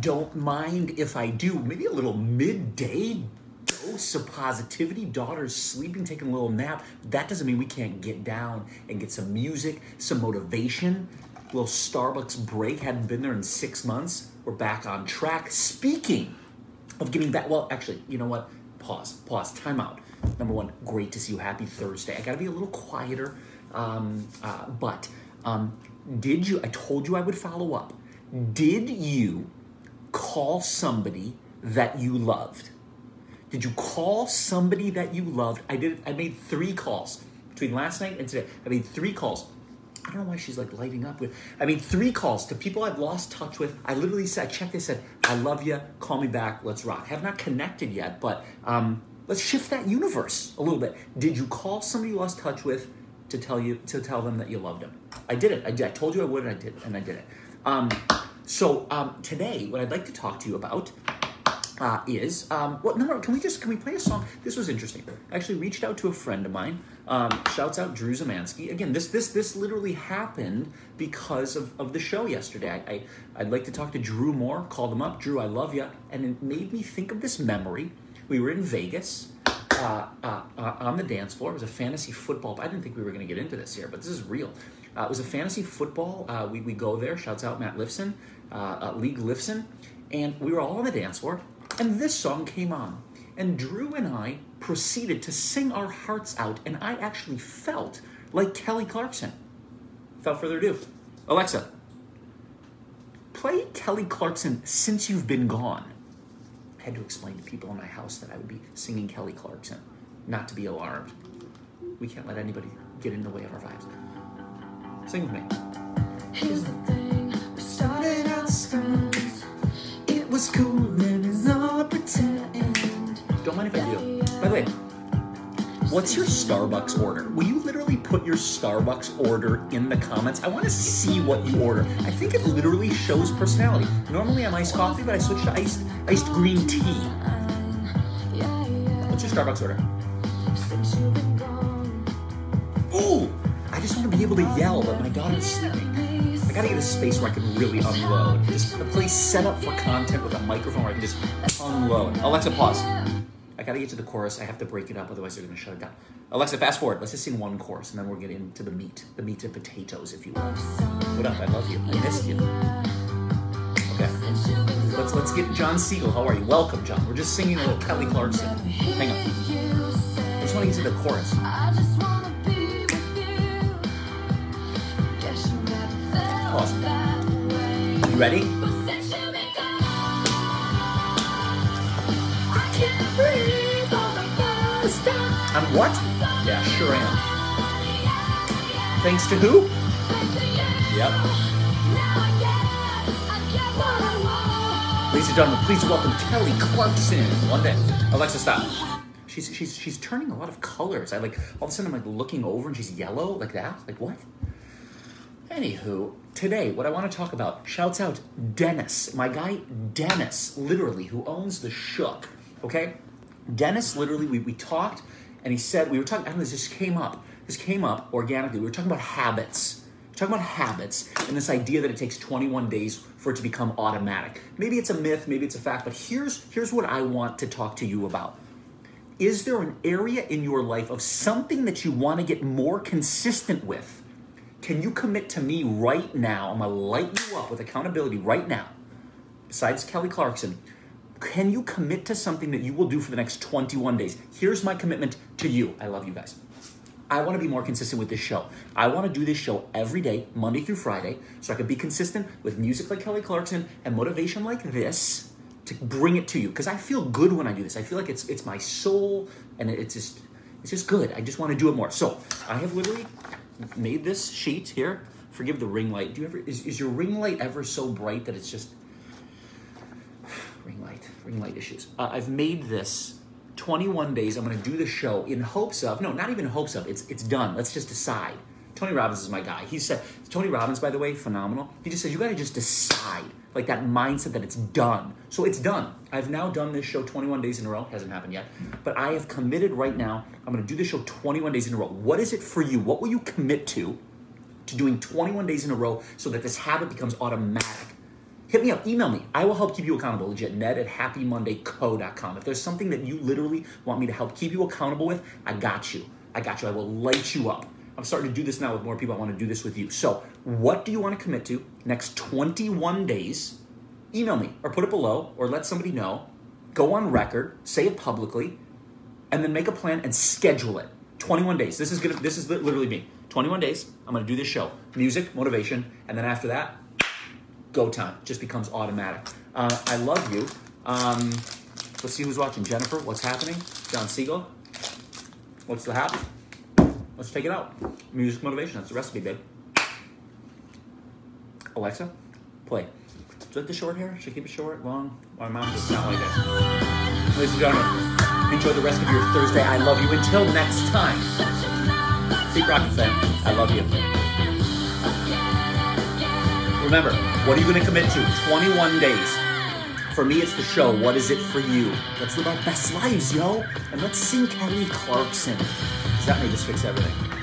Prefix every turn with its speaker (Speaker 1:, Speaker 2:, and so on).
Speaker 1: Don't mind if I do. Maybe a little midday dose of positivity. Daughter's sleeping, taking a little nap. That doesn't mean we can't get down and get some music, some motivation. A little Starbucks break. Hadn't been there in six months. We're back on track. Speaking of getting back, well, actually, you know what? Pause, pause, time out. Number one, great to see you. Happy Thursday. I gotta be a little quieter, um, uh, but um, did you? I told you I would follow up. Did you call somebody that you loved? Did you call somebody that you loved? I did. I made three calls between last night and today. I made three calls. I don't know why she's like lighting up with. I mean, three calls to people I've lost touch with. I literally said, I checked. They said, "I love you. Call me back. Let's rock." Have not connected yet, but um, let's shift that universe a little bit. Did you call somebody you lost touch with to tell you to tell them that you loved them? I did it. I, did. I told you I would, and I did, and I did it. Um, so um, today, what I'd like to talk to you about uh, is um, what number? Can we just can we play a song? This was interesting. I actually reached out to a friend of mine. Um, shouts out Drew Zamansky. Again, this this this literally happened because of, of the show yesterday. I, I I'd like to talk to Drew more. Called him up. Drew, I love you, and it made me think of this memory. We were in Vegas. Uh, uh, uh, on the dance floor. It was a fantasy football. I didn't think we were going to get into this here, but this is real. Uh, it was a fantasy football. We, we go there. Shouts out Matt Lifson, League Lifson. And we were all on the dance floor. And this song came on. And Drew and I proceeded to sing our hearts out. And I actually felt like Kelly Clarkson. Without further ado, Alexa, play Kelly Clarkson Since You've Been Gone. I had to explain to people in my house that I would be singing Kelly Clarkson, not to be alarmed. We can't let anybody get in the way of our vibes. Sing with me.
Speaker 2: Here's the thing, we started out. It was cool living all pretend.
Speaker 1: Don't mind if I do. By the way, what's your Starbucks order? Will you literally put your Starbucks order in the comments? I want to see what you order. I think it literally shows personality. Normally I'm iced coffee, but I switched to iced iced green tea. Um, what's your Starbucks order?
Speaker 2: Since you've been gone,
Speaker 1: Ooh! I just want to be able to yell that my daughter's sleeping. I gotta get a space where I can really unload. Just a place set up for content with a microphone where I can just unload. Alexa, pause. I gotta get to the chorus. I have to break it up, otherwise they're gonna shut it down. Alexa, fast forward. Let's just sing one chorus, and then we'll get into the meat, the meat and potatoes, if you will. What up? I love you. I missed you. Okay. Let's let's get John Siegel. How are you? Welcome, John. We're just singing a little Kelly Clarkson. Hang on. I just want to get to the chorus.
Speaker 2: With you. Guess
Speaker 1: what? Yeah, sure am. Thanks to who? Yep. Ladies and gentlemen, please welcome Kelly Clarkson. One day. Alexa, stop. She's she's she's turning a lot of colors. I like all of a sudden I'm like looking over and she's yellow like that. Like what? Anywho, today what I want to talk about. Shouts out Dennis, my guy Dennis, literally who owns the Shook. Okay, Dennis literally we, we talked and he said we were talking. I don't know. This just came up. This came up organically. We were talking about habits. Talking about habits and this idea that it takes 21 days for it to become automatic. Maybe it's a myth, maybe it's a fact, but here's here's what I want to talk to you about. Is there an area in your life of something that you want to get more consistent with? Can you commit to me right now? I'm gonna light you up with accountability right now. Besides Kelly Clarkson, can you commit to something that you will do for the next 21 days? Here's my commitment to you. I love you guys. I want to be more consistent with this show. I want to do this show every day, Monday through Friday, so I can be consistent with music like Kelly Clarkson and motivation like this to bring it to you. Because I feel good when I do this. I feel like it's it's my soul, and it's just it's just good. I just want to do it more. So I have literally made this sheet here. Forgive the ring light. Do you ever is, is your ring light ever so bright that it's just ring light ring light issues? Uh, I've made this 21 days. I'm going to do the show in hopes of no, not even hopes of. It's it's done. Let's just decide. Tony Robbins is my guy. He said Tony Robbins, by the way, phenomenal. He just says you got to just decide, like that mindset that it's done. So it's done. I've now done this show 21 days in a row. Hasn't happened yet, but I have committed right now. I'm going to do this show 21 days in a row. What is it for you? What will you commit to? To doing 21 days in a row so that this habit becomes automatic. Hit me up, email me. I will help keep you accountable. Legit, ned at happymondayco.com. If there's something that you literally want me to help keep you accountable with, I got you. I got you. I will light you up. I'm starting to do this now with more people. I want to do this with you. So, what do you want to commit to next 21 days? Email me or put it below or let somebody know. Go on record, say it publicly, and then make a plan and schedule it. 21 days. This is gonna. This is literally me. 21 days. I'm gonna do this show. Music, motivation, and then after that, go time. Just becomes automatic. Uh, I love you. Um, let's see who's watching. Jennifer, what's happening? John Siegel, what's the hap? Let's take it out. Music, motivation. That's the recipe, babe. Alexa, play. Is that the short hair? Should I keep it short, long? My mom does not like it. Ladies and gentlemen, enjoy the rest of your Thursday. I love you. Until next time. Keep rocking, fam. I love you. Remember, what are you going to commit to? 21 days. For me, it's the show. What is it for you? Let's live our best lives, yo. And let's sing Kelly Clarkson. Because that may just fix everything.